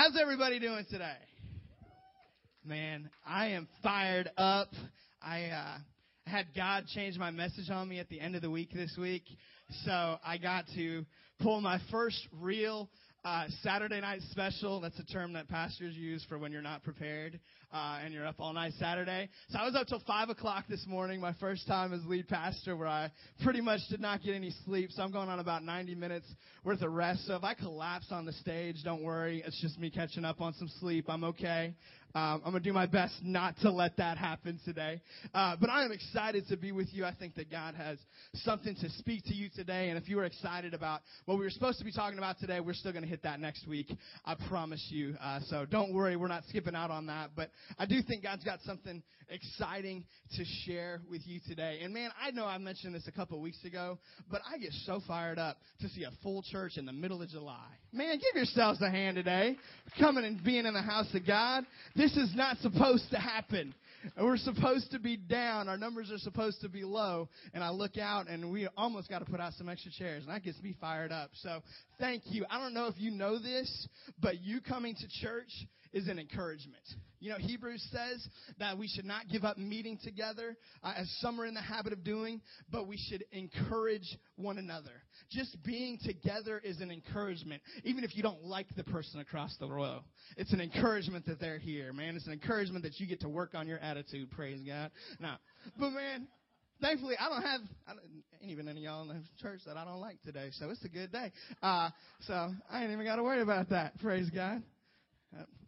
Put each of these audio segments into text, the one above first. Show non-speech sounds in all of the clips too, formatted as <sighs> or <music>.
How's everybody doing today? Man, I am fired up. I uh, had God change my message on me at the end of the week this week, so I got to pull my first real uh, Saturday night special. That's a term that pastors use for when you're not prepared uh, and you're up all night Saturday. So I was up till five o'clock this morning, my first time as lead pastor, where I pretty much did not get any sleep. So I'm going on about 90 minutes worth of rest. So if I collapse on the stage, don't worry. It's just me catching up on some sleep. I'm okay. Um, I'm going to do my best not to let that happen today. Uh, but I am excited to be with you. I think that God has something to speak to you today. And if you are excited about what we were supposed to be talking about today, we're still going to hit that next week. I promise you. Uh, so don't worry. We're not skipping out on that. But I do think God's got something exciting to share with you today. And man, I know I mentioned this a couple weeks ago, but I get so fired up to see a full church in the middle of July. Man, give yourselves a hand today. Coming and being in the house of God. This is not supposed to happen. We're supposed to be down. Our numbers are supposed to be low. And I look out and we almost got to put out some extra chairs. And that gets me fired up. So thank you. I don't know if you know this, but you coming to church is an encouragement. You know, Hebrews says that we should not give up meeting together uh, as some are in the habit of doing, but we should encourage one another. Just being together is an encouragement, even if you don't like the person across the row. It's an encouragement that they're here, man. It's an encouragement that you get to work on your attitude, praise God. Now, but man, thankfully, I don't have I don't, ain't even any of y'all in the church that I don't like today, so it's a good day. Uh, so I ain't even got to worry about that. Praise God.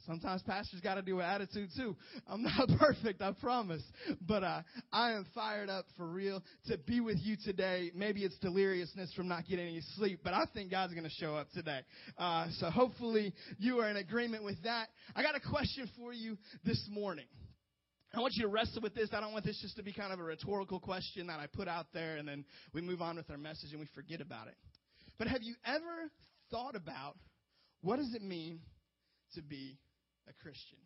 Sometimes pastors got to do an attitude too. I'm <laughs> not perfect, I promise. But uh, I am fired up for real to be with you today. Maybe it's deliriousness from not getting any sleep, but I think God's going to show up today. Uh, so hopefully you are in agreement with that. I got a question for you this morning. I want you to wrestle with this. I don't want this just to be kind of a rhetorical question that I put out there and then we move on with our message and we forget about it. But have you ever thought about what does it mean to be a Christian?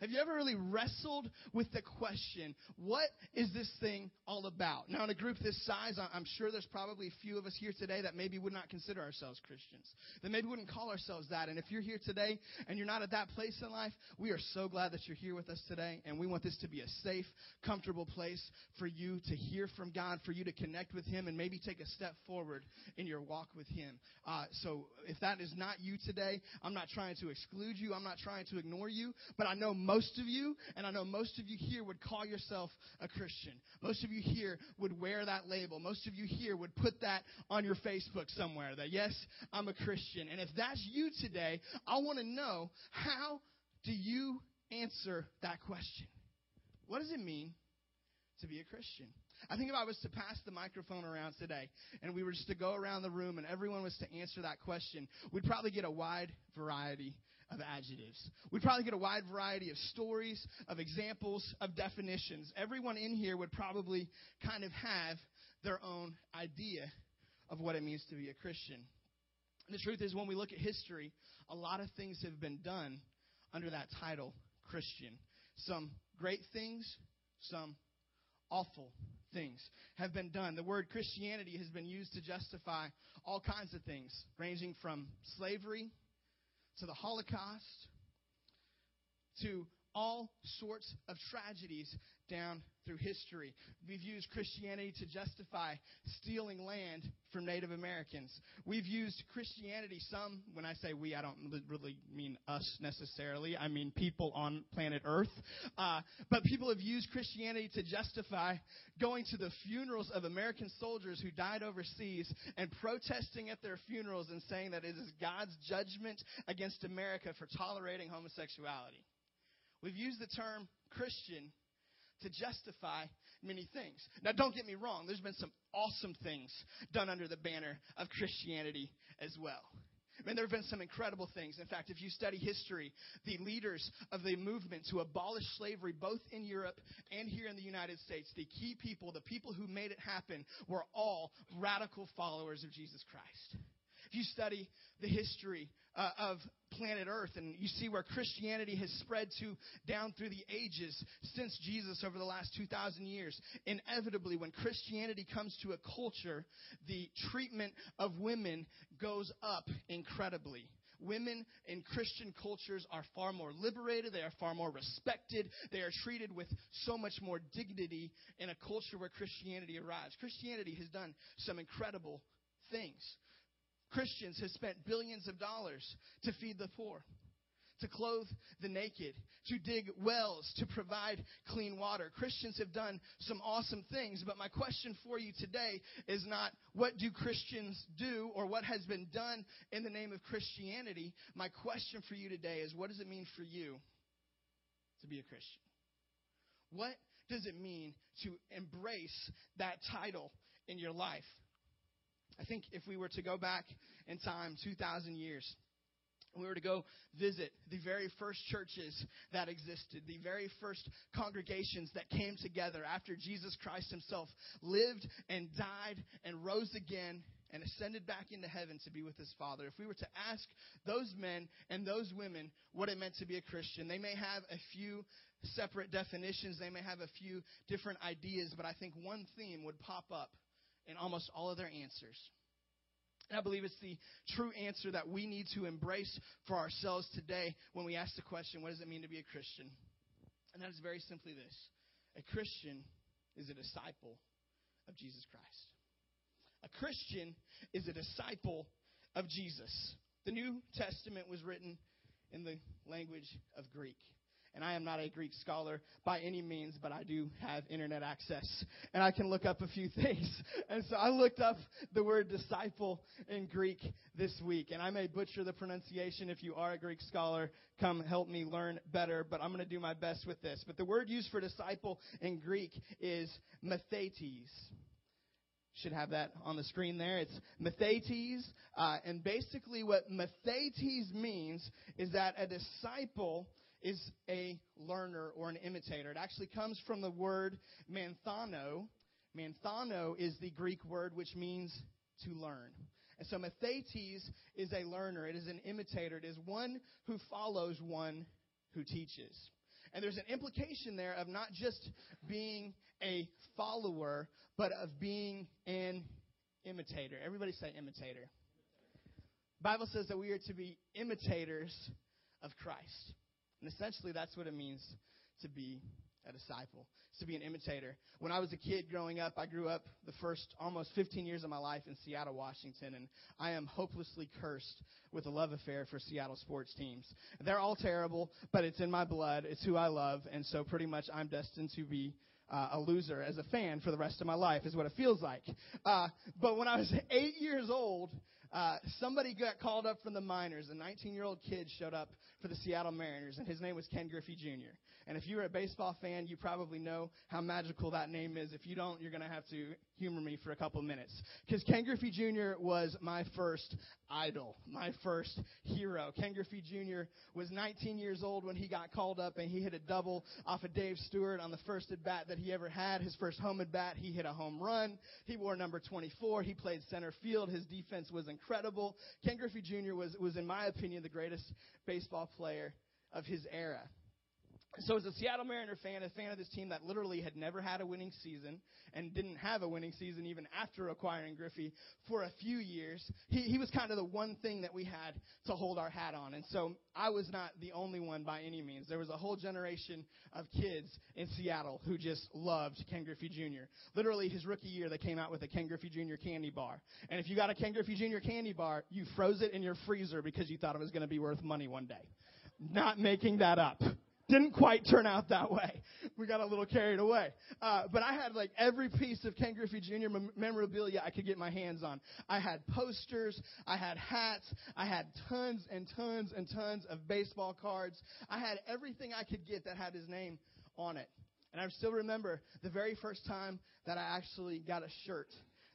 Have you ever really wrestled with the question, what is this thing all about? Now, in a group this size, I'm sure there's probably a few of us here today that maybe would not consider ourselves Christians, that maybe wouldn't call ourselves that. And if you're here today and you're not at that place in life, we are so glad that you're here with us today. And we want this to be a safe, comfortable place for you to hear from God, for you to connect with Him, and maybe take a step forward in your walk with Him. Uh, so if that is not you today, I'm not trying to exclude you, I'm not trying to ignore you, but I know most of you, and I know most of you here would call yourself a Christian. Most of you here would wear that label. Most of you here would put that on your Facebook somewhere that, yes, I'm a Christian. And if that's you today, I want to know how do you answer that question? What does it mean to be a Christian? I think if I was to pass the microphone around today and we were just to go around the room and everyone was to answer that question, we'd probably get a wide variety of adjectives. We'd probably get a wide variety of stories, of examples, of definitions. Everyone in here would probably kind of have their own idea of what it means to be a Christian. And the truth is, when we look at history, a lot of things have been done under that title, Christian. Some great things, some awful things have been done. The word Christianity has been used to justify all kinds of things, ranging from slavery to the Holocaust, to all sorts of tragedies down through history. We've used Christianity to justify stealing land from Native Americans. We've used Christianity, some, when I say we, I don't really mean us necessarily. I mean people on planet Earth. Uh, but people have used Christianity to justify going to the funerals of American soldiers who died overseas and protesting at their funerals and saying that it is God's judgment against America for tolerating homosexuality. We've used the term Christian to justify many things. Now, don't get me wrong, there's been some awesome things done under the banner of Christianity as well. I mean, there have been some incredible things. In fact, if you study history, the leaders of the movement to abolish slavery, both in Europe and here in the United States, the key people, the people who made it happen, were all radical followers of Jesus Christ. If you study the history uh, of planet Earth and you see where Christianity has spread to down through the ages since Jesus over the last 2,000 years, inevitably, when Christianity comes to a culture, the treatment of women goes up incredibly. women in Christian cultures are far more liberated, they are far more respected, they are treated with so much more dignity in a culture where Christianity arrives. Christianity has done some incredible things. Christians have spent billions of dollars to feed the poor to clothe the naked, to dig wells, to provide clean water. Christians have done some awesome things, but my question for you today is not what do Christians do or what has been done in the name of Christianity. My question for you today is what does it mean for you to be a Christian? What does it mean to embrace that title in your life? I think if we were to go back in time 2,000 years, we were to go visit the very first churches that existed, the very first congregations that came together after Jesus Christ himself lived and died and rose again and ascended back into heaven to be with his Father. If we were to ask those men and those women what it meant to be a Christian, they may have a few separate definitions, they may have a few different ideas, but I think one theme would pop up in almost all of their answers. And I believe it's the true answer that we need to embrace for ourselves today when we ask the question, what does it mean to be a Christian? And that is very simply this a Christian is a disciple of Jesus Christ. A Christian is a disciple of Jesus. The New Testament was written in the language of Greek. And I am not a Greek scholar by any means, but I do have internet access. And I can look up a few <laughs> things. And so I looked up the word disciple in Greek this week. And I may butcher the pronunciation. If you are a Greek scholar, come help me learn better. But I'm going to do my best with this. But the word used for disciple in Greek is mathetes should have that on the screen there. It's mathetes. Uh, and basically, what mathetes means is that a disciple is a learner or an imitator. It actually comes from the word manthano. Manthano is the Greek word which means to learn. And so mathetes is a learner. It is an imitator. It is one who follows one who teaches. And there's an implication there of not just being a follower, but of being an imitator. Everybody say imitator. Bible says that we are to be imitators of Christ. And essentially, that's what it means to be a disciple, to be an imitator. When I was a kid growing up, I grew up the first almost 15 years of my life in Seattle, Washington, and I am hopelessly cursed with a love affair for Seattle sports teams. They're all terrible, but it's in my blood. It's who I love, and so pretty much I'm destined to be uh, a loser as a fan for the rest of my life, is what it feels like. Uh, but when I was <laughs> eight years old, uh, somebody got called up from the minors. A 19 year old kid showed up for the Seattle Mariners, and his name was Ken Griffey Jr. And if you're a baseball fan, you probably know how magical that name is. If you don't, you're going to have to humor me for a couple minutes. Because Ken Griffey Jr. was my first idol, my first hero. Ken Griffey Jr. was 19 years old when he got called up and he hit a double off of Dave Stewart on the first at bat that he ever had. His first home at bat, he hit a home run. He wore number 24. He played center field. His defense was incredible. Ken Griffey Jr. was, was in my opinion, the greatest baseball player of his era. So as a Seattle Mariner fan, a fan of this team that literally had never had a winning season and didn't have a winning season even after acquiring Griffey for a few years, he, he was kind of the one thing that we had to hold our hat on. And so I was not the only one by any means. There was a whole generation of kids in Seattle who just loved Ken Griffey Jr. Literally his rookie year, they came out with a Ken Griffey Jr. candy bar. And if you got a Ken Griffey Jr. candy bar, you froze it in your freezer because you thought it was going to be worth money one day. Not making that up didn't quite turn out that way. We got a little carried away. Uh, but I had like every piece of Ken Griffey Jr. Mem- memorabilia I could get my hands on. I had posters, I had hats, I had tons and tons and tons of baseball cards. I had everything I could get that had his name on it. And I still remember the very first time that I actually got a shirt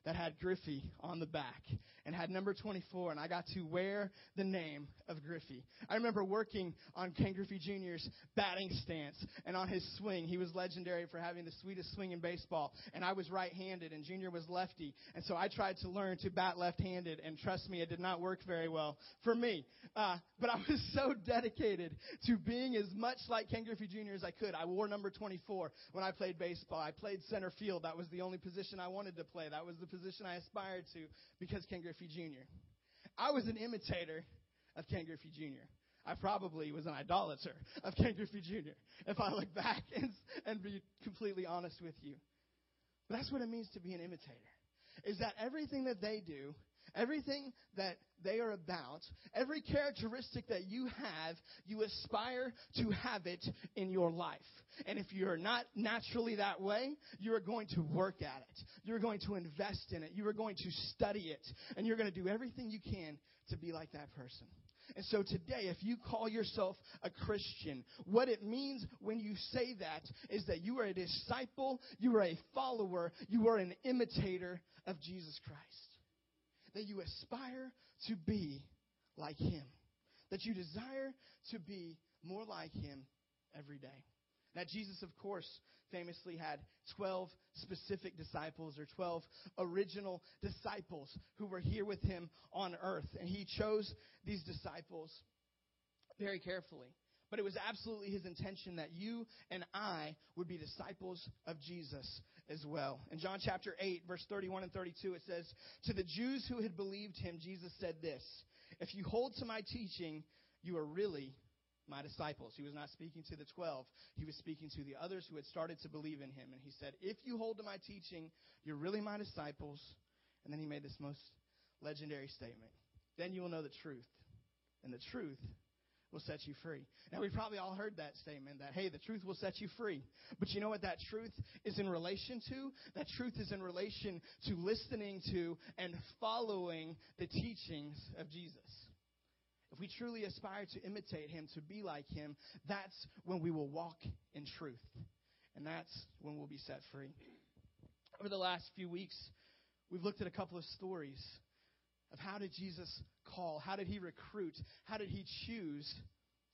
that had Griffey on the back and had number 24, and I got to wear the name of Griffey. I remember working on Ken Griffey Jr.'s batting stance and on his swing. He was legendary for having the sweetest swing in baseball, and I was right-handed, and Junior was lefty, and so I tried to learn to bat left-handed, and trust me, it did not work very well for me. Uh, but I was so dedicated to being as much like Ken Griffey Jr. as I could. I wore number 24 when I played baseball. I played center field. That was the only position I wanted to play. That was the position I aspired to because Ken Griffey Jr. I was an imitator of Ken Griffey Jr. I probably was an idolater of Ken Griffey Jr. if I look back and, and be completely honest with you. But that's what it means to be an imitator. Is that everything that they do, everything that they are about, every characteristic that you have, you aspire to have it in your life. And if you're not naturally that way, you are going to work at it. You're going to invest in it. You are going to study it. And you're going to do everything you can to be like that person. And so today, if you call yourself a Christian, what it means when you say that is that you are a disciple, you are a follower, you are an imitator of Jesus Christ. That you aspire to be like Him. That you desire to be more like Him every day. Now, Jesus, of course, famously had 12 specific disciples or 12 original disciples who were here with him on earth. And he chose these disciples very carefully. But it was absolutely his intention that you and I would be disciples of Jesus as well. In John chapter 8, verse 31 and 32, it says, To the Jews who had believed him, Jesus said this If you hold to my teaching, you are really my disciples. He was not speaking to the 12. He was speaking to the others who had started to believe in him. And he said, If you hold to my teaching, you're really my disciples. And then he made this most legendary statement. Then you will know the truth. And the truth will set you free. Now, we've probably all heard that statement that, hey, the truth will set you free. But you know what that truth is in relation to? That truth is in relation to listening to and following the teachings of Jesus if we truly aspire to imitate him, to be like him, that's when we will walk in truth. And that's when we'll be set free. Over the last few weeks, we've looked at a couple of stories of how did Jesus call? How did he recruit? How did he choose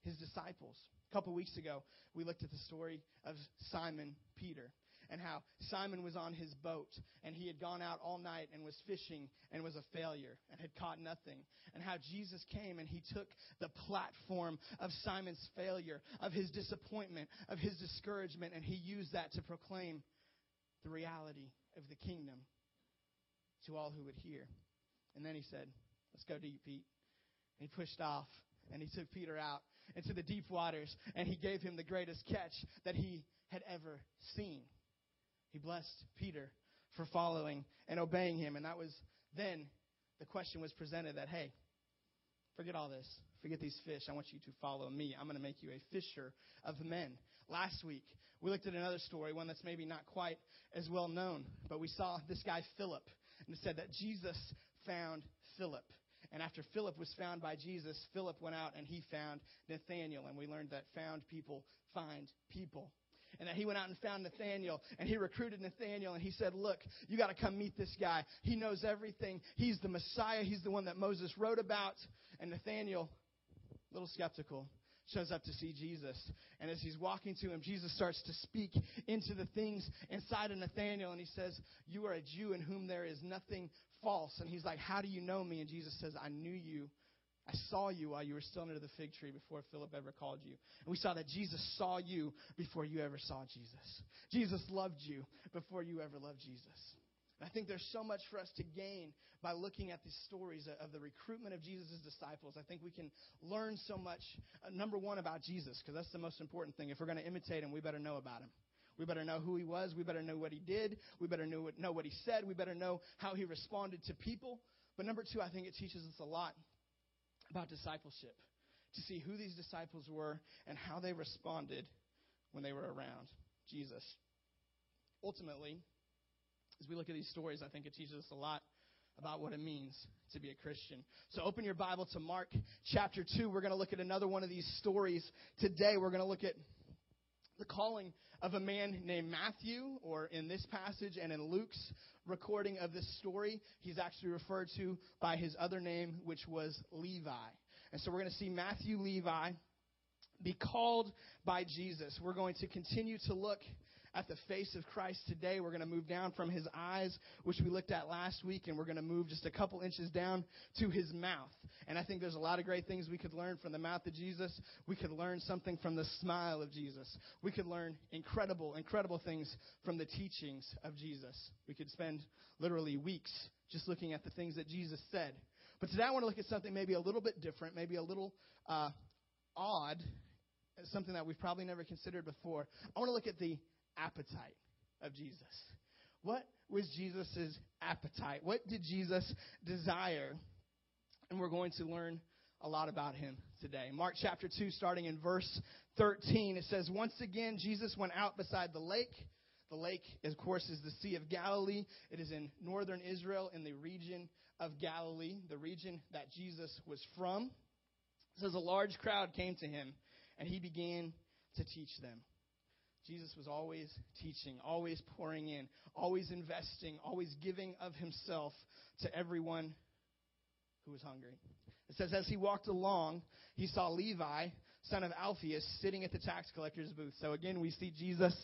his disciples? A couple weeks ago, we looked at the story of Simon Peter and how Simon was on his boat and he had gone out all night and was fishing and was a failure and had caught nothing. And how Jesus came and he took the platform of Simon's failure, of his disappointment, of his discouragement, and he used that to proclaim the reality of the kingdom to all who would hear. And then he said, Let's go deep, Pete. And he pushed off and he took Peter out into the deep waters and he gave him the greatest catch that he had ever seen. He blessed Peter for following and obeying him. And that was then the question was presented that, hey, forget all this. Forget these fish. I want you to follow me. I'm going to make you a fisher of men. Last week, we looked at another story, one that's maybe not quite as well known, but we saw this guy, Philip, and it said that Jesus found Philip. And after Philip was found by Jesus, Philip went out and he found Nathanael. And we learned that found people find people and that he went out and found Nathaniel and he recruited Nathaniel and he said, Look, you got to come meet this guy. He knows everything. He's the Messiah. He's the one that Moses wrote about. And Nathaniel, a little skeptical, shows up to see Jesus. And as he's walking to him, Jesus starts to speak into the things inside of Nathaniel. And he says, You are a Jew in whom there is nothing false. And he's like, How do you know me? And Jesus says, I knew you I saw you while you were still under the fig tree before Philip ever called you. And we saw that Jesus saw you before you ever saw Jesus. Jesus loved you before you ever loved Jesus. I think there's so much for us to gain by looking at these stories of the recruitment of Jesus' disciples. I think we can learn so much, uh, number one, about Jesus, because that's the most important thing. If we're going to imitate him, we better know about him. We better know who he was. We better know what he did. We better know what, know what he said. We better know how he responded to people. But number two, I think it teaches us a lot about discipleship, to see who these disciples were and how they responded when they were around Jesus. Ultimately, as we look at these stories, I think it teaches us a lot about what it means to be a Christian. So open your Bible to Mark chapter 2. We're going to look at another one of these stories today. We're going to look at the calling of a man named Matthew, or in this passage and in Luke's recording of this story, he's actually referred to by his other name, which was Levi. And so we're going to see Matthew Levi be called by Jesus. We're going to continue to look at the face of Christ today. We're going to move down from his eyes, which we looked at last week, and we're going to move just a couple inches down to his mouth. And I think there's a lot of great things we could learn from the mouth of Jesus. We could learn something from the smile of Jesus. We could learn incredible, incredible things from the teachings of Jesus. We could spend literally weeks just looking at the things that Jesus said. But today I want to look at something maybe a little bit different, maybe a little uh, odd, something that we've probably never considered before. I want to look at the appetite of Jesus. What was Jesus' appetite? What did Jesus desire? And we're going to learn a lot about him today. Mark chapter 2, starting in verse 13, it says, Once again, Jesus went out beside the lake. The lake, of course, is the Sea of Galilee. It is in northern Israel, in the region of Galilee, the region that Jesus was from. It says, A large crowd came to him, and he began to teach them. Jesus was always teaching, always pouring in, always investing, always giving of himself to everyone who was hungry. It says, as he walked along, he saw Levi, son of Alphaeus, sitting at the tax collector's booth. So again, we see Jesus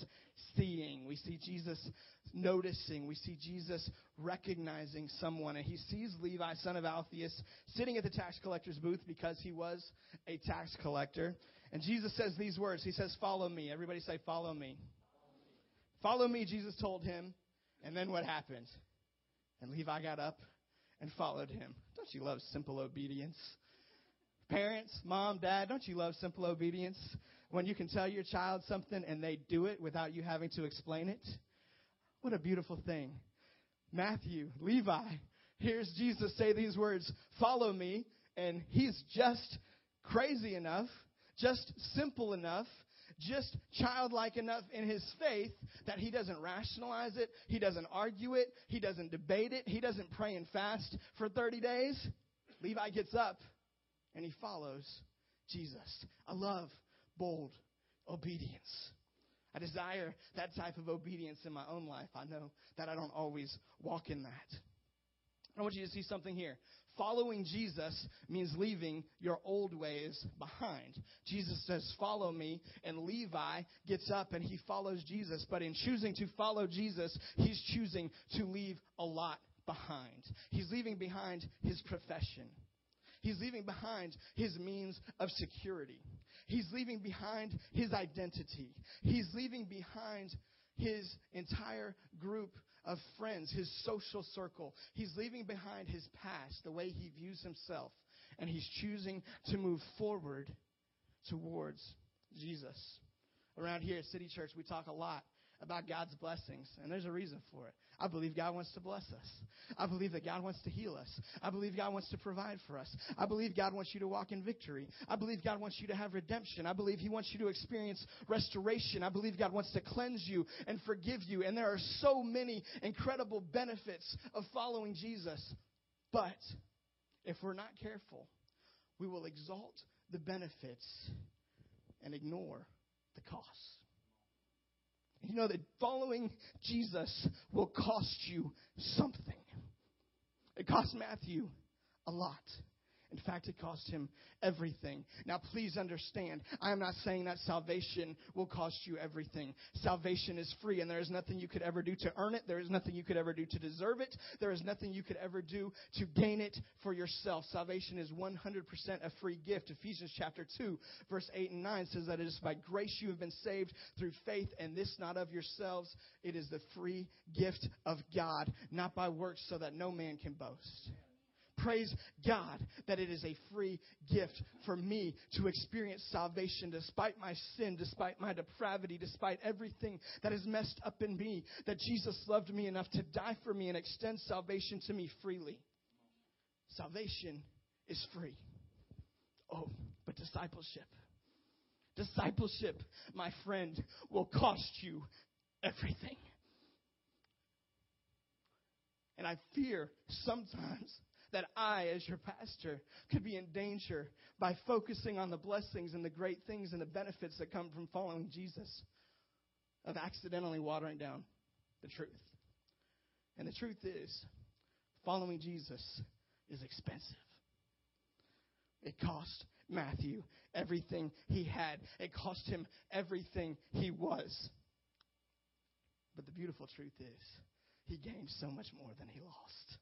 seeing. We see Jesus noticing. We see Jesus recognizing someone. And he sees Levi, son of Alphaeus, sitting at the tax collector's booth because he was a tax collector. And Jesus says these words. He says, Follow me. Everybody say, Follow me. Follow me, Jesus told him. And then what happened? And Levi got up and followed him. Don't you love simple obedience? Parents, mom, dad, don't you love simple obedience? When you can tell your child something and they do it without you having to explain it? What a beautiful thing. Matthew, Levi, hears Jesus say these words, follow me, and he's just crazy enough, just simple enough, just childlike enough in his faith that he doesn't rationalize it, he doesn't argue it, he doesn't debate it, he doesn't pray and fast for 30 days. Levi gets up and he follows Jesus. I love bold obedience. I desire that type of obedience in my own life. I know that I don't always walk in that. I want you to see something here. Following Jesus means leaving your old ways behind. Jesus says, Follow me, and Levi gets up and he follows Jesus. But in choosing to follow Jesus, he's choosing to leave a lot behind. He's leaving behind his profession, he's leaving behind his means of security, he's leaving behind his identity, he's leaving behind his entire group of friends, his social circle. He's leaving behind his past, the way he views himself, and he's choosing to move forward towards Jesus. Around here at City Church, we talk a lot about God's blessings, and there's a reason for it. I believe God wants to bless us. I believe that God wants to heal us. I believe God wants to provide for us. I believe God wants you to walk in victory. I believe God wants you to have redemption. I believe He wants you to experience restoration. I believe God wants to cleanse you and forgive you. And there are so many incredible benefits of following Jesus. But if we're not careful, we will exalt the benefits and ignore the costs. You know that following Jesus will cost you something. It cost Matthew a lot. In fact, it cost him everything. Now, please understand, I am not saying that salvation will cost you everything. Salvation is free, and there is nothing you could ever do to earn it. There is nothing you could ever do to deserve it. There is nothing you could ever do to gain it for yourself. Salvation is 100% a free gift. Ephesians chapter 2, verse 8 and 9 says that it is by grace you have been saved through faith, and this not of yourselves. It is the free gift of God, not by works, so that no man can boast. Praise God that it is a free gift for me to experience salvation despite my sin, despite my depravity, despite everything that is messed up in me, that Jesus loved me enough to die for me and extend salvation to me freely. Salvation is free. Oh, but discipleship. Discipleship, my friend, will cost you everything. And I fear sometimes that I, as your pastor, could be in danger by focusing on the blessings and the great things and the benefits that come from following Jesus, of accidentally watering down the truth. And the truth is, following Jesus is expensive. It cost Matthew everything he had, it cost him everything he was. But the beautiful truth is, he gained so much more than he lost.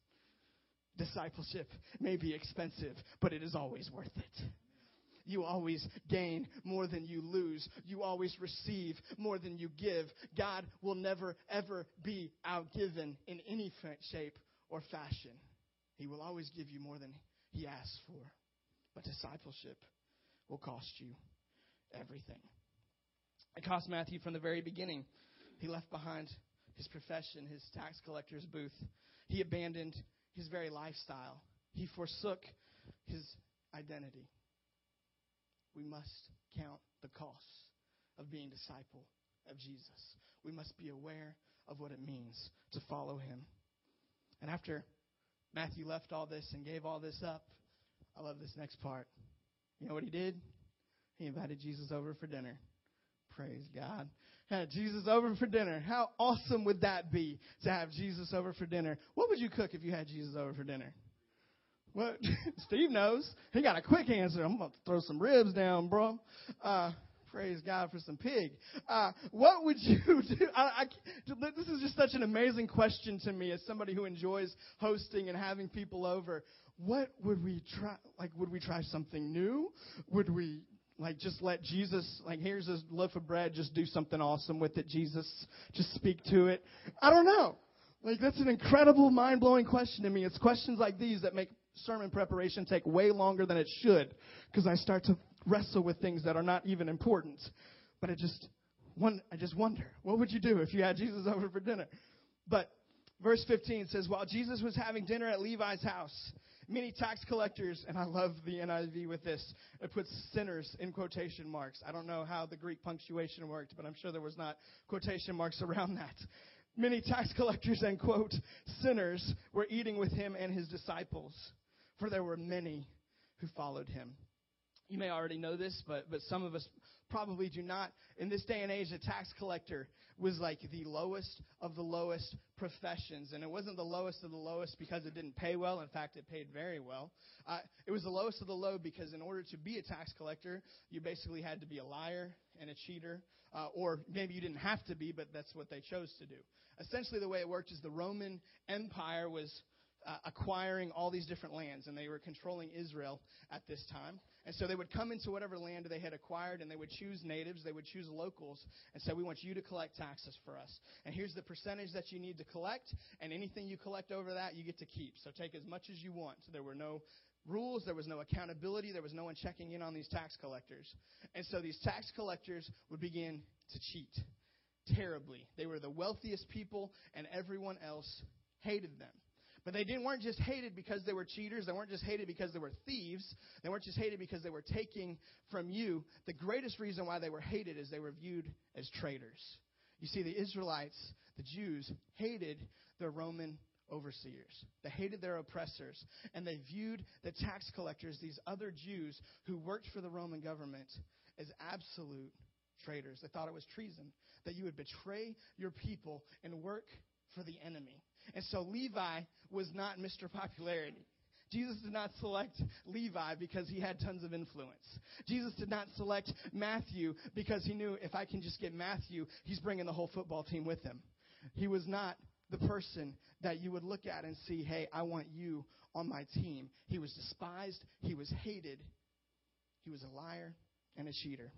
Discipleship may be expensive, but it is always worth it. You always gain more than you lose. You always receive more than you give. God will never, ever be outgiven in any shape or fashion. He will always give you more than he asks for. But discipleship will cost you everything. It cost Matthew from the very beginning. He left behind his profession, his tax collector's booth. He abandoned his very lifestyle. He forsook his identity. We must count the costs of being disciple of Jesus. We must be aware of what it means to follow him. And after Matthew left all this and gave all this up, I love this next part. You know what he did? He invited Jesus over for dinner. Praise God. Had Jesus over for dinner. How awesome would that be to have Jesus over for dinner? What would you cook if you had Jesus over for dinner? Well, <laughs> Steve knows. He got a quick answer. I'm about to throw some ribs down, bro. Uh, praise God for some pig. Uh, what would <laughs> you do? I, I, this is just such an amazing question to me as somebody who enjoys hosting and having people over. What would we try? Like, would we try something new? Would we like just let Jesus like here's this loaf of bread, just do something awesome with it, Jesus. Just speak to it. I don't know. Like that's an incredible mind blowing question to me. It's questions like these that make sermon preparation take way longer than it should because I start to wrestle with things that are not even important. But I just one I just wonder, what would you do if you had Jesus over for dinner? But verse 15 says, while Jesus was having dinner at Levi's house, many tax collectors, and I love the NIV with this, it puts sinners in quotation marks. I don't know how the Greek punctuation worked, but I'm sure there was not quotation marks around that. Many tax collectors and quote sinners were eating with him and his disciples, for there were many who followed him. You may already know this, but, but some of us probably do not. In this day and age, a tax collector was like the lowest of the lowest professions. And it wasn't the lowest of the lowest because it didn't pay well. In fact, it paid very well. Uh, it was the lowest of the low because in order to be a tax collector, you basically had to be a liar and a cheater. Uh, or maybe you didn't have to be, but that's what they chose to do. Essentially, the way it worked is the Roman Empire was uh, acquiring all these different lands, and they were controlling Israel at this time. And so they would come into whatever land they had acquired and they would choose natives, they would choose locals, and say, We want you to collect taxes for us. And here's the percentage that you need to collect, and anything you collect over that, you get to keep. So take as much as you want. So there were no rules, there was no accountability, there was no one checking in on these tax collectors. And so these tax collectors would begin to cheat terribly. They were the wealthiest people, and everyone else hated them. But they didn't weren't just hated because they were cheaters. They weren't just hated because they were thieves. They weren't just hated because they were taking from you. The greatest reason why they were hated is they were viewed as traitors. You see, the Israelites, the Jews, hated their Roman overseers. They hated their oppressors. And they viewed the tax collectors, these other Jews who worked for the Roman government, as absolute traitors. They thought it was treason, that you would betray your people and work for the enemy. And so Levi was not Mr. Popularity. Jesus did not select Levi because he had tons of influence. Jesus did not select Matthew because he knew if I can just get Matthew, he's bringing the whole football team with him. He was not the person that you would look at and see, hey, I want you on my team. He was despised, he was hated, he was a liar and a cheater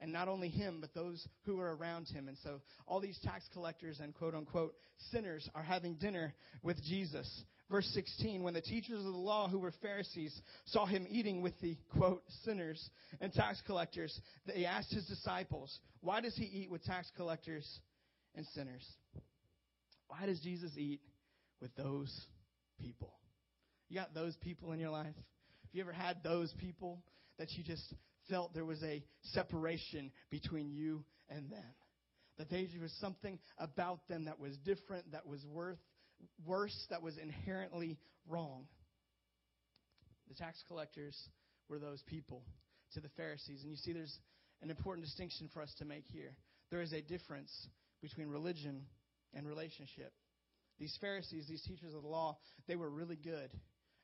and not only him, but those who were around him. And so all these tax collectors and quote unquote sinners are having dinner with Jesus. Verse 16, when the teachers of the law who were Pharisees saw him eating with the quote sinners and tax collectors, they asked his disciples, why does he eat with tax collectors and sinners? Why does Jesus eat with those people? You got those people in your life? Have you ever had those people that you just felt there was a separation between you and them. That there was something about them that was different, that was worth worse, that was inherently wrong. The tax collectors were those people to the Pharisees. And you see, there's an important distinction for us to make here. There is a difference between religion and relationship. These Pharisees, these teachers of the law, they were really good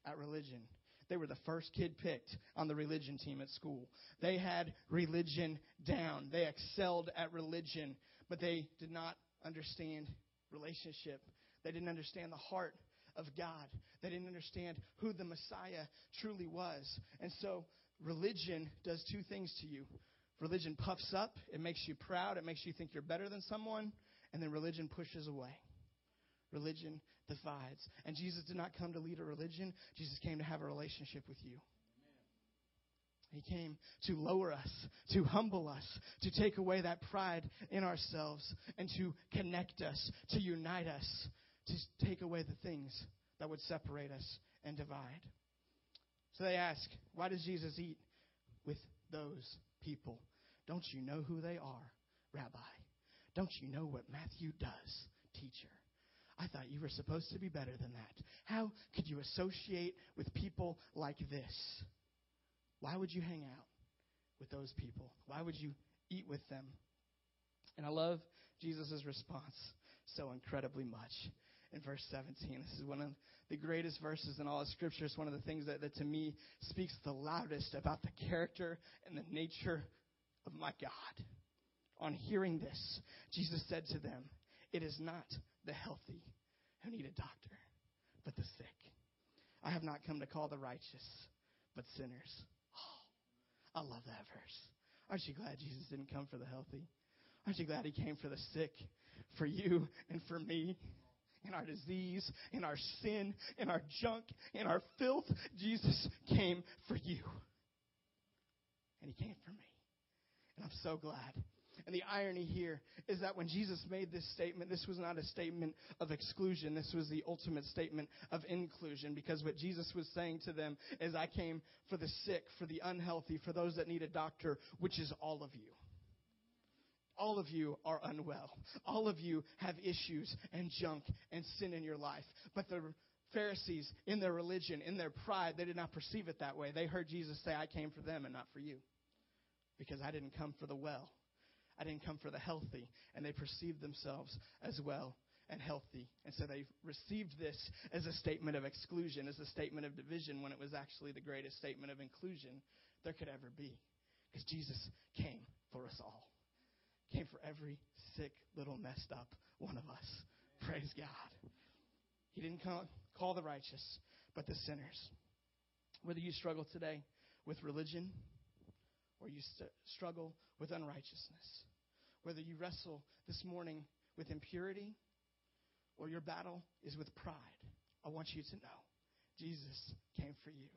at religion. They were the first kid picked on the religion team at school. They had religion down. They excelled at religion, but they did not understand relationship. They didn't understand the heart of God. They didn't understand who the Messiah truly was. And so religion does two things to you. Religion puffs up, it makes you proud, it makes you think you're better than someone, and then religion pushes away. Religion divides. And Jesus did not come to lead a religion, Jesus came to have a relationship with you. He came to lower us, to humble us, to take away that pride in ourselves, and to connect us, to unite us, to take away the things that would separate us and divide. So they ask, why does Jesus eat with those people? Don't you know who they are, Rabbi? Don't you know what Matthew does, teacher? I thought you were supposed to be better than that. How could you associate with people like this? Why would you hang out with those people? Why would you eat with them? And I love Jesus' response so incredibly much in verse 17. This is one of the greatest verses in all of Scripture. It's one of the things that, that to me speaks the loudest about the character and the nature of my God. On hearing this, Jesus said to them, It is not the healthy who need a doctor, but the sick. I have not come to call the righteous, but sinners. Oh, I love that verse. Aren't you glad Jesus didn't come for the healthy? Aren't you glad he came for the sick, for you and for me? In our disease, in our sin, in our junk, in our filth, Jesus came for you. And he came for me. And I'm so glad and the irony here is that when Jesus made this statement, this was not a statement of exclusion. This was the ultimate statement of inclusion because what Jesus was saying to them is, I came for the sick, for the unhealthy, for those that need a doctor, which is all of you. All of you are unwell. All of you have issues and junk and sin in your life. But the Pharisees, in their religion, in their pride, they did not perceive it that way. They heard Jesus say, I came for them and not for you. Because I didn't come for the well. I didn't come for the healthy. And they perceived themselves as well and healthy. And so they received this as a statement of exclusion, as a statement of division, when it was actually the greatest statement of inclusion there could ever be. Because Jesus came for us all, came for every sick, little, messed up one of us. Praise God. He didn't call, call the righteous, but the sinners. Whether you struggle today with religion, or you st- struggle with unrighteousness, whether you wrestle this morning with impurity or your battle is with pride, I want you to know Jesus came for you.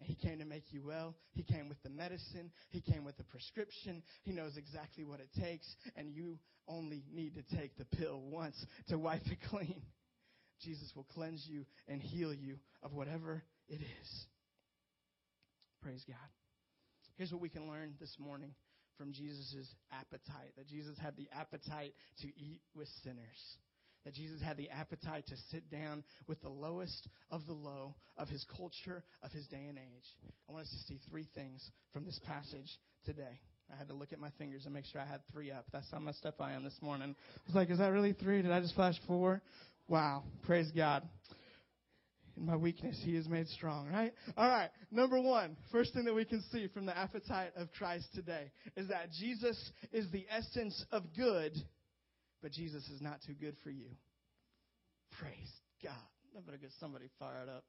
And He came to make you well. He came with the medicine. He came with the prescription. He knows exactly what it takes, and you only need to take the pill once to wipe it clean. Jesus will cleanse you and heal you of whatever it is. Praise God. Here's what we can learn this morning from Jesus' appetite that Jesus had the appetite to eat with sinners. That Jesus had the appetite to sit down with the lowest of the low of his culture, of his day and age. I want us to see three things from this passage today. I had to look at my fingers and make sure I had three up. That's how messed up I am this morning. I was like, is that really three? Did I just flash four? Wow. Praise God in my weakness, he is made strong, right? All right. Number one, first thing that we can see from the appetite of Christ today is that Jesus is the essence of good, but Jesus is not too good for you. Praise God. Going to get somebody fired up.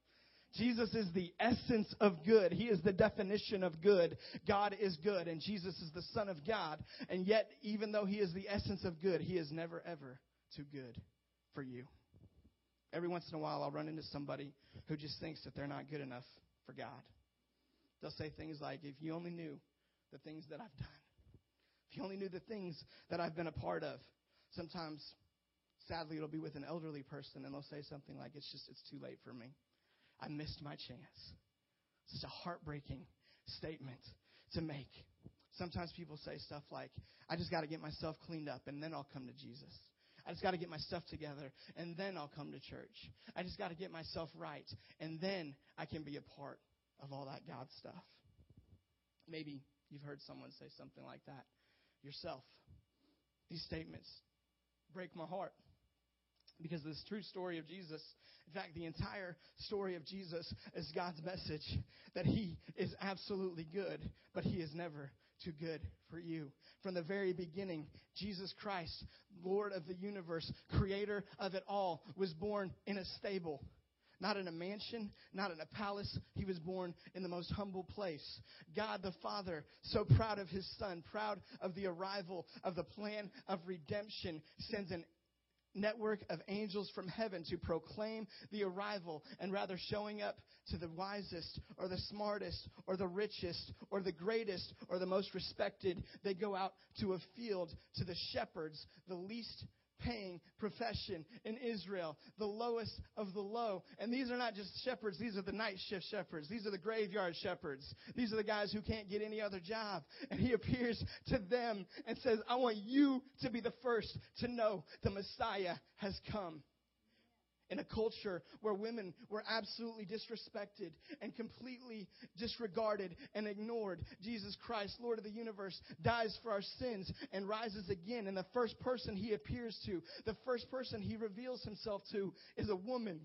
Jesus is the essence of good. He is the definition of good. God is good, and Jesus is the Son of God. And yet, even though He is the essence of good, He is never, ever too good for you. Every once in a while, I'll run into somebody who just thinks that they're not good enough for God. They'll say things like, If you only knew the things that I've done, if you only knew the things that I've been a part of. Sometimes, sadly, it'll be with an elderly person, and they'll say something like, It's just, it's too late for me. I missed my chance. It's a heartbreaking statement to make. Sometimes people say stuff like, I just got to get myself cleaned up, and then I'll come to Jesus. I just got to get my stuff together and then I'll come to church. I just got to get myself right and then I can be a part of all that God stuff. Maybe you've heard someone say something like that yourself. These statements break my heart because this true story of Jesus, in fact, the entire story of Jesus is God's message that He is absolutely good, but He is never too good for you. From the very beginning, Jesus Christ, Lord of the universe, creator of it all, was born in a stable. Not in a mansion, not in a palace. He was born in the most humble place. God the Father, so proud of his Son, proud of the arrival of the plan of redemption, sends an network of angels from heaven to proclaim the arrival and rather showing up to the wisest or the smartest or the richest or the greatest or the most respected. They go out to a field to the shepherds, the least paying profession in Israel, the lowest of the low. And these are not just shepherds, these are the night shift shepherds. These are the graveyard shepherds. These are the guys who can't get any other job. And he appears to them and says, I want you to be the first to know the Messiah has come in a culture where women were absolutely disrespected and completely disregarded and ignored. Jesus Christ, Lord of the universe, dies for our sins and rises again. And the first person he appears to, the first person he reveals himself to, is a woman.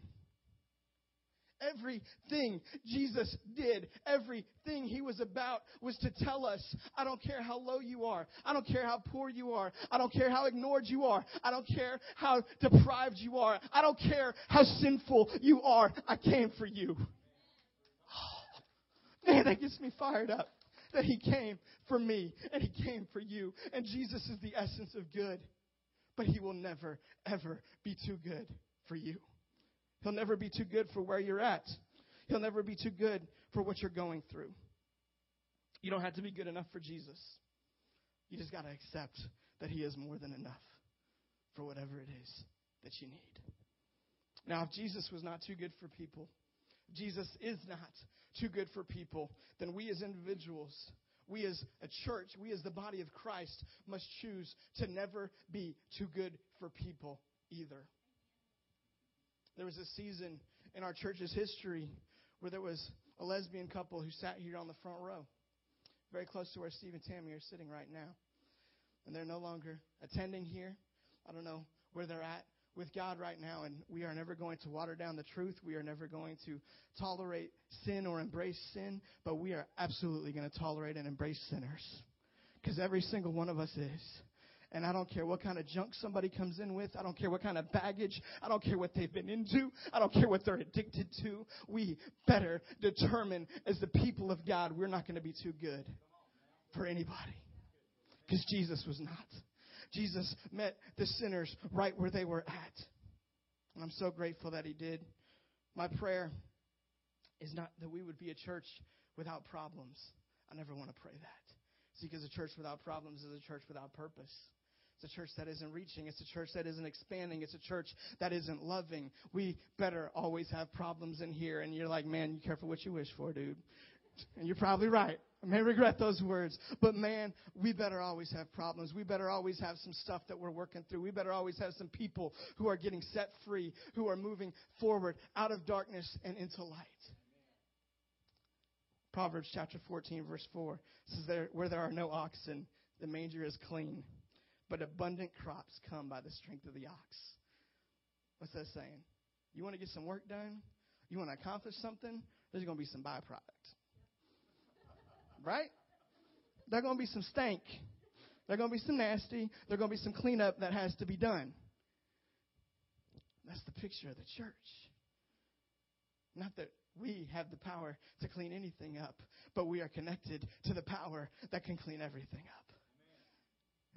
Everything Jesus did, everything he was about was to tell us, I don't care how low you are. I don't care how poor you are. I don't care how ignored you are. I don't care how deprived you are. I don't care how sinful you are. I came for you. <sighs> Man, that gets me fired up. That he came for me and he came for you. And Jesus is the essence of good. But he will never, ever be too good for you. He'll never be too good for where you're at. He'll never be too good for what you're going through. You don't have to be good enough for Jesus. You just got to accept that He is more than enough for whatever it is that you need. Now, if Jesus was not too good for people, Jesus is not too good for people, then we as individuals, we as a church, we as the body of Christ must choose to never be too good for people either. There was a season in our church's history where there was a lesbian couple who sat here on the front row, very close to where Steve and Tammy are sitting right now. And they're no longer attending here. I don't know where they're at with God right now, and we are never going to water down the truth. We are never going to tolerate sin or embrace sin, but we are absolutely going to tolerate and embrace sinners. Because every single one of us is. And I don't care what kind of junk somebody comes in with. I don't care what kind of baggage. I don't care what they've been into. I don't care what they're addicted to. We better determine as the people of God, we're not going to be too good for anybody. Because Jesus was not. Jesus met the sinners right where they were at. And I'm so grateful that he did. My prayer is not that we would be a church without problems. I never want to pray that. See, because a church without problems is a church without purpose. It's a church that isn't reaching. It's a church that isn't expanding. It's a church that isn't loving. We better always have problems in here. And you're like, man, you careful what you wish for, dude. And you're probably right. I may regret those words, but man, we better always have problems. We better always have some stuff that we're working through. We better always have some people who are getting set free, who are moving forward out of darkness and into light. Proverbs chapter 14, verse 4 says, there, Where there are no oxen, the manger is clean but abundant crops come by the strength of the ox. What's that saying? You want to get some work done? You want to accomplish something? There's going to be some byproduct. Right? There's going to be some stank. There's going to be some nasty. There's going to be some cleanup that has to be done. That's the picture of the church. Not that we have the power to clean anything up, but we are connected to the power that can clean everything up.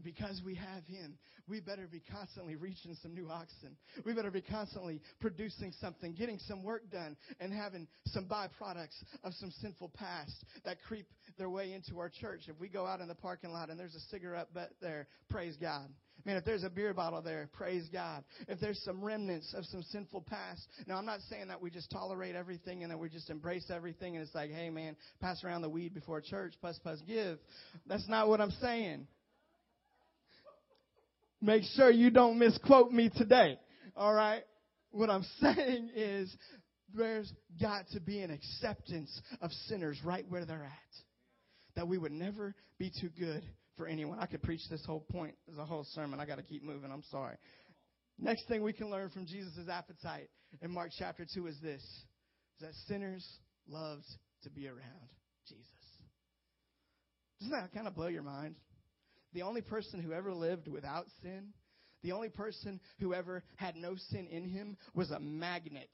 Because we have Him, we better be constantly reaching some new oxen. We better be constantly producing something, getting some work done, and having some byproducts of some sinful past that creep their way into our church. If we go out in the parking lot and there's a cigarette butt there, praise God. Man, if there's a beer bottle there, praise God. If there's some remnants of some sinful past. Now, I'm not saying that we just tolerate everything and that we just embrace everything and it's like, hey, man, pass around the weed before church, plus, plus, give. That's not what I'm saying. Make sure you don't misquote me today. All right? What I'm <laughs> saying is there's got to be an acceptance of sinners right where they're at. That we would never be too good for anyone. I could preach this whole point as a whole sermon. I got to keep moving. I'm sorry. Next thing we can learn from Jesus' appetite in Mark chapter 2 is this is that sinners loved to be around Jesus. Doesn't that kind of blow your mind? The only person who ever lived without sin, the only person who ever had no sin in him was a magnet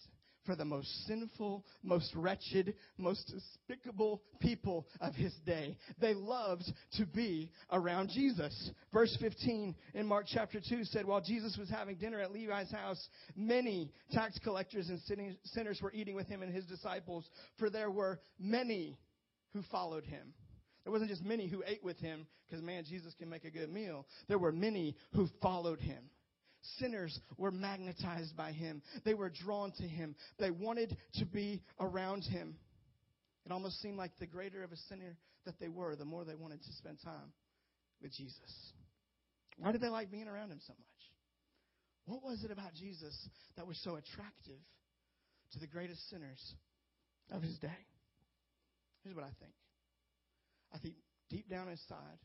for the most sinful, most wretched, most despicable people of his day. They loved to be around Jesus. Verse 15 in Mark chapter 2 said, While Jesus was having dinner at Levi's house, many tax collectors and sinners were eating with him and his disciples, for there were many who followed him. There wasn't just many who ate with him, because man, Jesus can make a good meal. There were many who followed him. Sinners were magnetized by him. They were drawn to him. They wanted to be around him. It almost seemed like the greater of a sinner that they were, the more they wanted to spend time with Jesus. Why did they like being around him so much? What was it about Jesus that was so attractive to the greatest sinners of his day? Here's what I think I think deep down inside,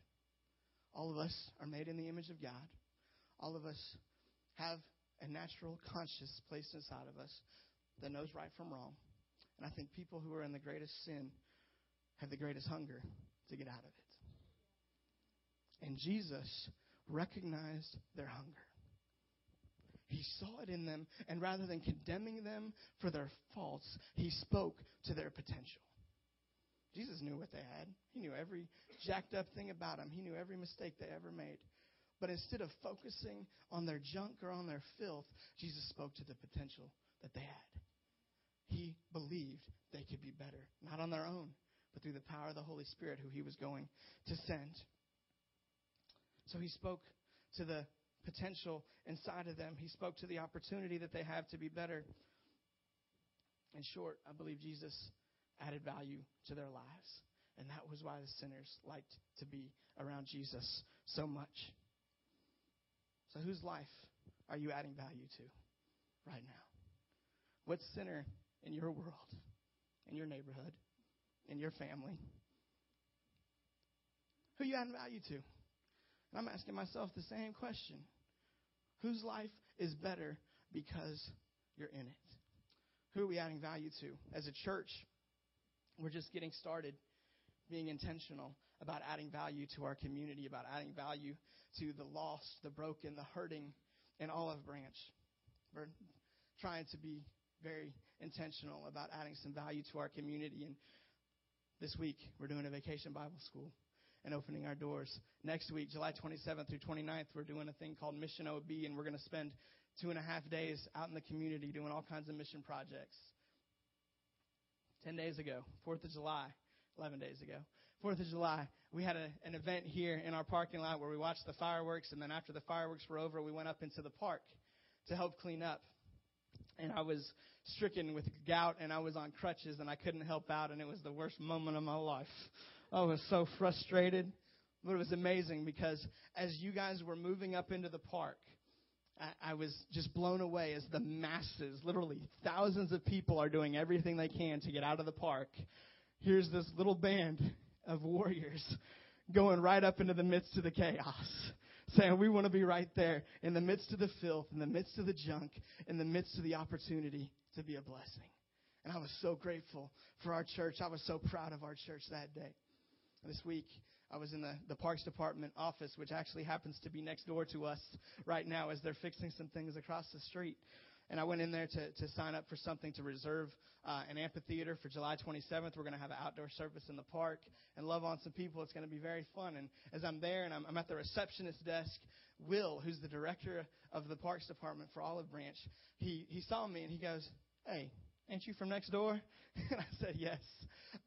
all of us are made in the image of God. All of us have a natural conscience placed inside of us that knows right from wrong. And I think people who are in the greatest sin have the greatest hunger to get out of it. And Jesus recognized their hunger. He saw it in them, and rather than condemning them for their faults, he spoke to their potential. Jesus knew what they had. He knew every jacked up thing about them. He knew every mistake they ever made. But instead of focusing on their junk or on their filth, Jesus spoke to the potential that they had. He believed they could be better, not on their own, but through the power of the Holy Spirit who he was going to send. So he spoke to the potential inside of them. He spoke to the opportunity that they have to be better. In short, I believe Jesus added value to their lives. And that was why the sinners liked to be around Jesus so much. So, whose life are you adding value to right now? What sinner in your world, in your neighborhood, in your family? Who are you adding value to? And I'm asking myself the same question. Whose life is better because you're in it? Who are we adding value to? As a church, we're just getting started being intentional about adding value to our community, about adding value to the lost, the broken, the hurting in Olive Branch. We're trying to be very intentional about adding some value to our community. And this week, we're doing a vacation Bible school and opening our doors. Next week, July 27th through 29th, we're doing a thing called Mission OB, and we're going to spend two and a half days out in the community doing all kinds of mission projects. 10 days ago, 4th of July, 11 days ago, 4th of July, we had a, an event here in our parking lot where we watched the fireworks, and then after the fireworks were over, we went up into the park to help clean up. And I was stricken with gout, and I was on crutches, and I couldn't help out, and it was the worst moment of my life. I was so frustrated. But it was amazing because as you guys were moving up into the park, I, was just blown away as the masses, literally thousands of people, are doing everything they can to get out of the park. Here's this little band of warriors going right up into the midst of the chaos saying we want to be right there in the midst of the filth, in the midst of the junk, in the midst of the opportunity to be a blessing. And I was so grateful for our church. I was so proud of our church that day. This week, I was in the, the Parks Department office, which actually happens to be next door to us right now as they're fixing some things across the street. And I went in there to, to sign up for something to reserve uh, an amphitheater for July 27th. We're going to have an outdoor service in the park and love on some people. It's going to be very fun. And as I'm there and I'm, I'm at the receptionist desk, Will, who's the director of the Parks Department for Olive Branch, he, he saw me and he goes, Hey, ain't you from next door? <laughs> and I said, Yes.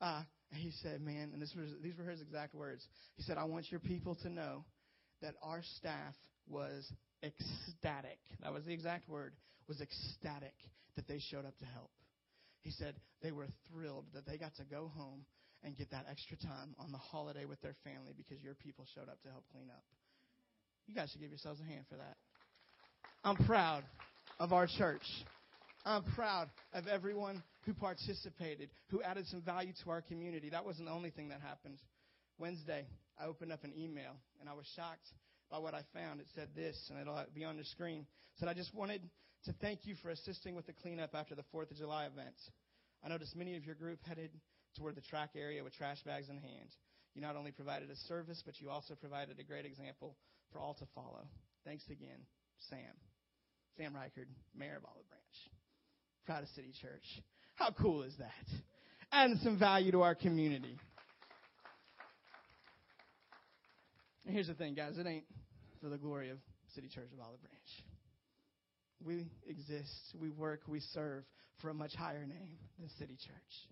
Uh, and he said, Man, and this was, these were his exact words. He said, I want your people to know that our staff was ecstatic. That was the exact word, was ecstatic that they showed up to help. He said they were thrilled that they got to go home and get that extra time on the holiday with their family because your people showed up to help clean up. You guys should give yourselves a hand for that. I'm proud of our church. I'm proud of everyone who participated, who added some value to our community. That wasn't the only thing that happened. Wednesday, I opened up an email and I was shocked by what I found. It said this, and it'll be on the screen. It said, I just wanted to thank you for assisting with the cleanup after the 4th of July event. I noticed many of your group headed toward the track area with trash bags in hand. You not only provided a service, but you also provided a great example for all to follow. Thanks again, Sam. Sam Rikard, Mayor of Olive Branch. proud of City Church. How cool is that? Adding some value to our community. And here's the thing, guys. It ain't for the glory of City Church of Olive Branch. We exist, we work, we serve for a much higher name than City Church,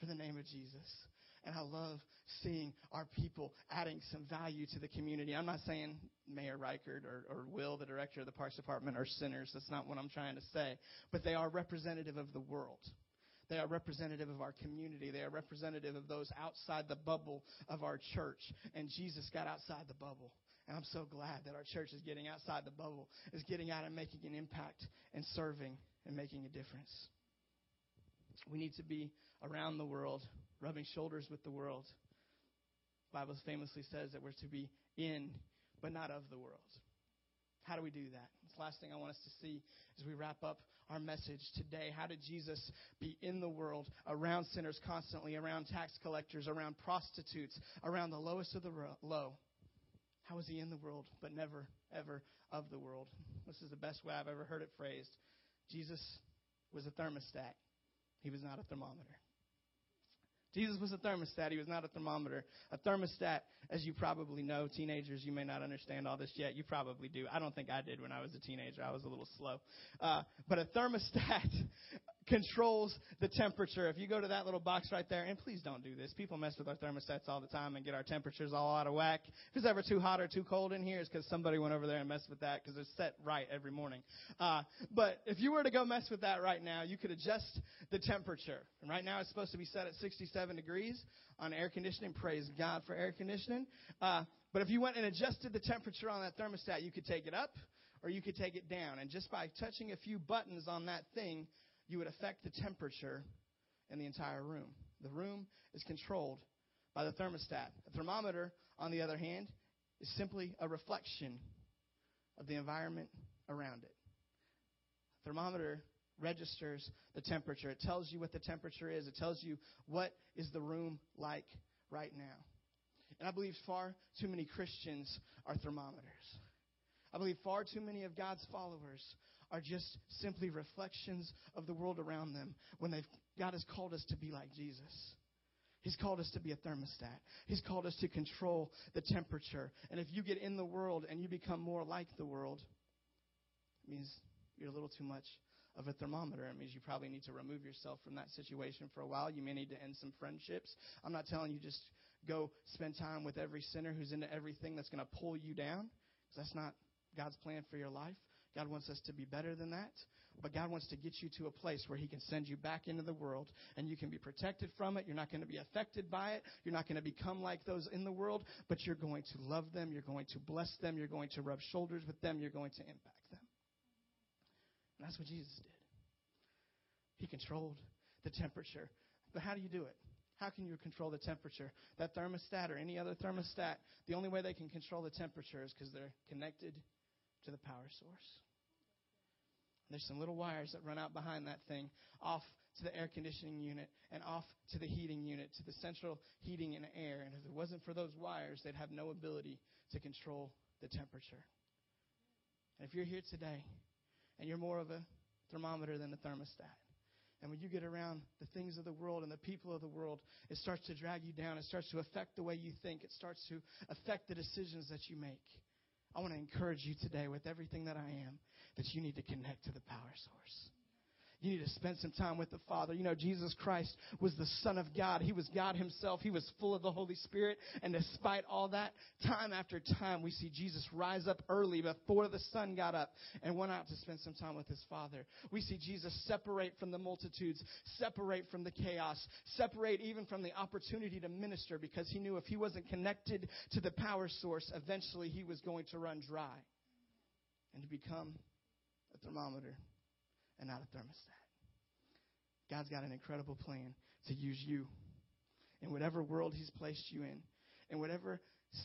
for the name of Jesus. And I love seeing our people adding some value to the community. I'm not saying Mayor Rikard or, or Will, the director of the Parks Department, are sinners. That's not what I'm trying to say. But they are representative of the world. They are representative of our community. They are representative of those outside the bubble of our church. And Jesus got outside the bubble. And I'm so glad that our church is getting outside the bubble, is getting out and making an impact and serving and making a difference. We need to be around the world, rubbing shoulders with the world. The Bible famously says that we're to be in, but not of the world. How do we do that? Last thing I want us to see as we wrap up our message today. How did Jesus be in the world, around sinners constantly, around tax collectors, around prostitutes, around the lowest of the low? How was he in the world, but never, ever of the world? This is the best way I've ever heard it phrased. Jesus was a thermostat, he was not a thermometer. Jesus was a thermostat. He was not a thermometer. A thermostat, as you probably know, teenagers, you may not understand all this yet. You probably do. I don't think I did when I was a teenager. I was a little slow. Uh, but a thermostat <laughs> controls the temperature. If you go to that little box right there, and please don't do this. People mess with our thermostats all the time and get our temperatures all out of whack. If it's ever too hot or too cold in here, it's because somebody went over there and messed with that because it's set right every morning. Uh, but if you were to go mess with that right now, you could adjust the temperature. And right now it's supposed to be set at 67 degrees on air conditioning. Praise God for air conditioning. Uh, but if you went and adjusted the temperature on that thermostat, you could take it up or you could take it down. And just by touching a few buttons on that thing, you would affect the temperature in the entire room. The room is controlled by the thermostat. A thermometer, on the other hand, is simply a reflection of the environment around it. A thermometer registers the temperature. It tells you what the temperature is. It tells you what is the room like right now. And I believe far too many Christians are thermometers. I believe far too many of God's followers are just simply reflections of the world around them when they've, God has called us to be like Jesus. He's called us to be a thermostat. He's called us to control the temperature. And if you get in the world and you become more like the world, it means you're a little too much of a thermometer. It means you probably need to remove yourself from that situation for a while. You may need to end some friendships. I'm not telling you just go spend time with every sinner who's into everything that's going to pull you down, because that's not God's plan for your life. God wants us to be better than that. But God wants to get you to a place where He can send you back into the world and you can be protected from it. You're not going to be affected by it. You're not going to become like those in the world, but you're going to love them. You're going to bless them. You're going to rub shoulders with them. You're going to impact them. And that's what Jesus did. He controlled the temperature. But how do you do it? How can you control the temperature? That thermostat or any other thermostat, the only way they can control the temperature is because they're connected to the power source. There's some little wires that run out behind that thing off to the air conditioning unit and off to the heating unit, to the central heating and air. And if it wasn't for those wires, they'd have no ability to control the temperature. And if you're here today and you're more of a thermometer than a thermostat, and when you get around the things of the world and the people of the world, it starts to drag you down. It starts to affect the way you think. It starts to affect the decisions that you make. I want to encourage you today with everything that I am that you need to connect to the power source. You need to spend some time with the Father. You know, Jesus Christ was the Son of God. He was God Himself. He was full of the Holy Spirit. And despite all that, time after time, we see Jesus rise up early before the sun got up and went out to spend some time with His Father. We see Jesus separate from the multitudes, separate from the chaos, separate even from the opportunity to minister because He knew if He wasn't connected to the power source, eventually He was going to run dry and to become a thermometer and not a thermostat. God's got an incredible plan to use you in whatever world He's placed you in, in whatever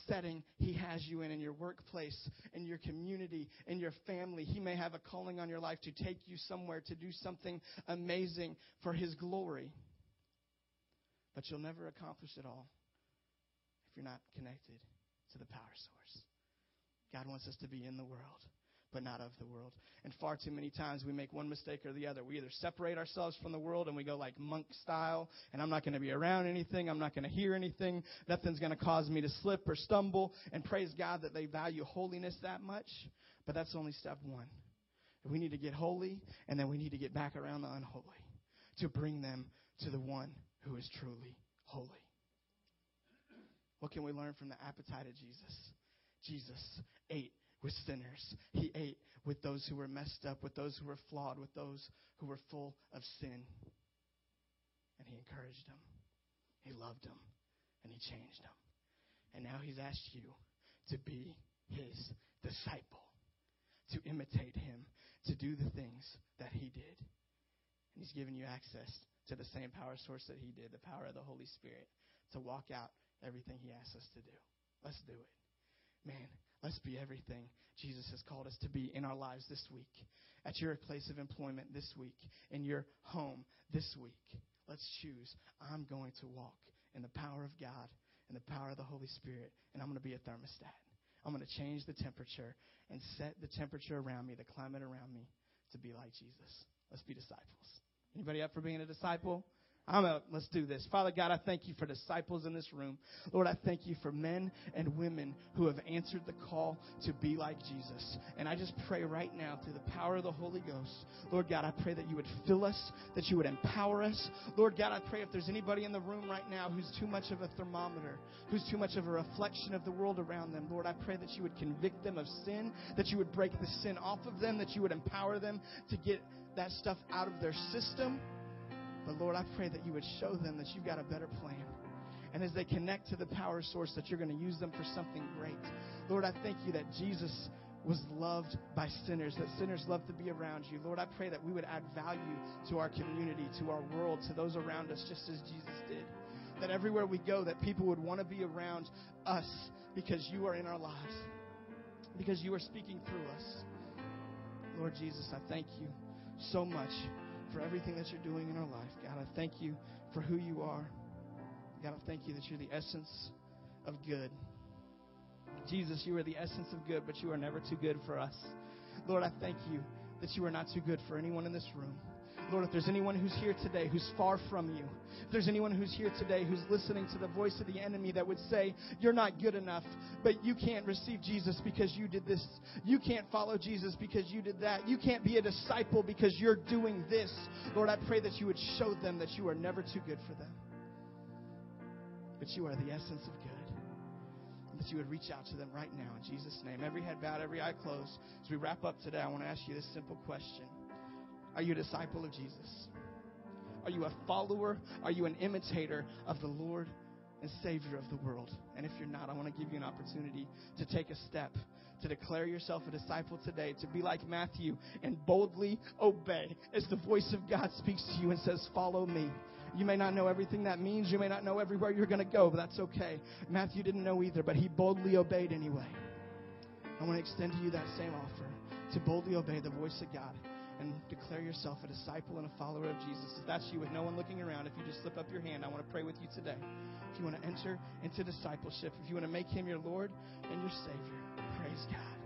setting He has you in, in your workplace, in your community, in your family. He may have a calling on your life to take you somewhere to do something amazing for His glory. But you'll never accomplish it all if you're not connected to the power source. God wants us to be in the world but not of the world. And far too many times we make one mistake or the other. We either separate ourselves from the world and we go like monk style, and I'm not going to be around anything, I'm not going to hear anything, nothing's going to cause me to slip or stumble. And praise God that they value holiness that much, but that's only step one. We need to get holy, and then we need to get back around the unholy to bring them to the one who is truly holy. What can we learn from the appetite of Jesus? Jesus ate with sinners. He ate with those who were messed up, with those who were flawed, with those who were full of sin. And he encouraged them. He loved them. And he changed them. And now he's asked you to be his disciple, to imitate him, to do the things that he did. And he's given you access to the same power source that he did, the power of the Holy Spirit, to walk out everything he asks us to do. Let's do it. Man, let's be everything Jesus has called us to be in our lives this week, at your place of employment this week, in your home this week. Let's choose. I'm going to walk in the power of God and the power of the Holy Spirit, and I'm going to be a thermostat. I'm going to change the temperature and set the temperature around me, the climate around me, to be like Jesus. Let's be disciples. Anybody up for being a disciple? I'm a, let's do this. Father God, I thank you for disciples in this room. Lord, I thank you for men and women who have answered the call to be like Jesus. And I just pray right now through the power of the Holy Ghost, Lord God, I pray that you would fill us, that you would empower us. Lord God, I pray if there's anybody in the room right now who's too much of a thermometer, who's too much of a reflection of the world around them, Lord, I pray that you would convict them of sin, that you would break the sin off of them, that you would empower them to get that stuff out of their system. But Lord, I pray that you would show them that you've got a better plan. And as they connect to the power source, that you're going to use them for something great. Lord, I thank you that Jesus was loved by sinners, that sinners love to be around you. Lord, I pray that we would add value to our community, to our world, to those around us, just as Jesus did. That everywhere we go, that people would want to be around us because you are in our lives, because you are speaking through us. Lord Jesus, I thank you so much for everything that you're doing in our life. God, I thank you for who you are. God, I thank you that you're the essence of good. Jesus, you are the essence of good, but you are never too good for us. Lord, I thank you that you are not too good for anyone in this room. Lord, if there's anyone who's here today who's far from you, if there's anyone who's here today who's listening to the voice of the enemy that would say, You're not good enough, but you can't receive Jesus because you did this. You can't follow Jesus because you did that. You can't be a disciple because you're doing this. Lord, I pray that you would show them that you are never too good for them, but you are the essence of good that you would reach out to them right now in Jesus' name. Every head bowed, every eye closed. As we wrap up today, I want to ask you this simple question Are you a disciple of Jesus? Are you a follower? Are you an imitator of the Lord and Savior of the world? And if you're not, I want to give you an opportunity to take a step, to declare yourself a disciple today, to be like Matthew and boldly obey as the voice of God speaks to you and says, Follow me. You may not know everything that means. You may not know everywhere you're going to go, but that's okay. Matthew didn't know either, but he boldly obeyed anyway. I want to extend to you that same offer to boldly obey the voice of God and declare yourself a disciple and a follower of Jesus. If that's you with no one looking around, if you just slip up your hand, I want to pray with you today. If you want to enter into discipleship, if you want to make him your Lord and your Savior, praise God.